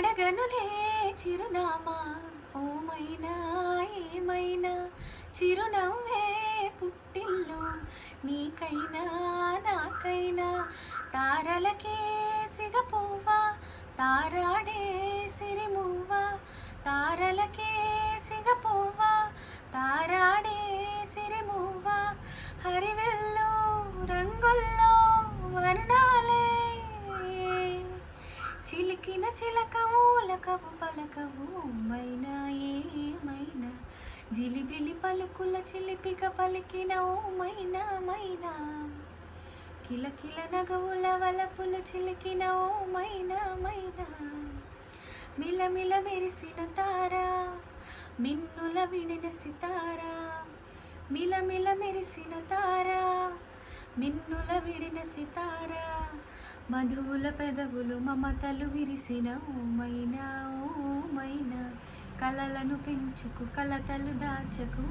అడగనులే చిరునామా. ఓమైనా ఏమైనా చిరునవ్వే పుట్టిల్లు. నీకైనా నాకైనా తారలకే సిగపువ్వ. తారాడే సిరిమువ్వ. తారలకే సిగపువ్వ. తారాడే సిరిమువ్వ. హరివే చిలికిన చిలకవు లకవు పలకవు మైనా ఏమైనా? జిలిబిలి పలుకుల చిలిపిక పలికిన ఓ మైనా కిలకిల నగవుల వలపుల చిలికిన ఓ మైనా మైనా? మిలమిల మెరిసిన తారా మిన్నుల విడిన సితారా? మిలమిల మెరిసిన తారా మిన్నుల విడిన సితారా? మధువుల పెదవులు మమతలు విరిసిన ఓమైనా ఓమైనా కలలను పెంచుకు కలతలు దాచకు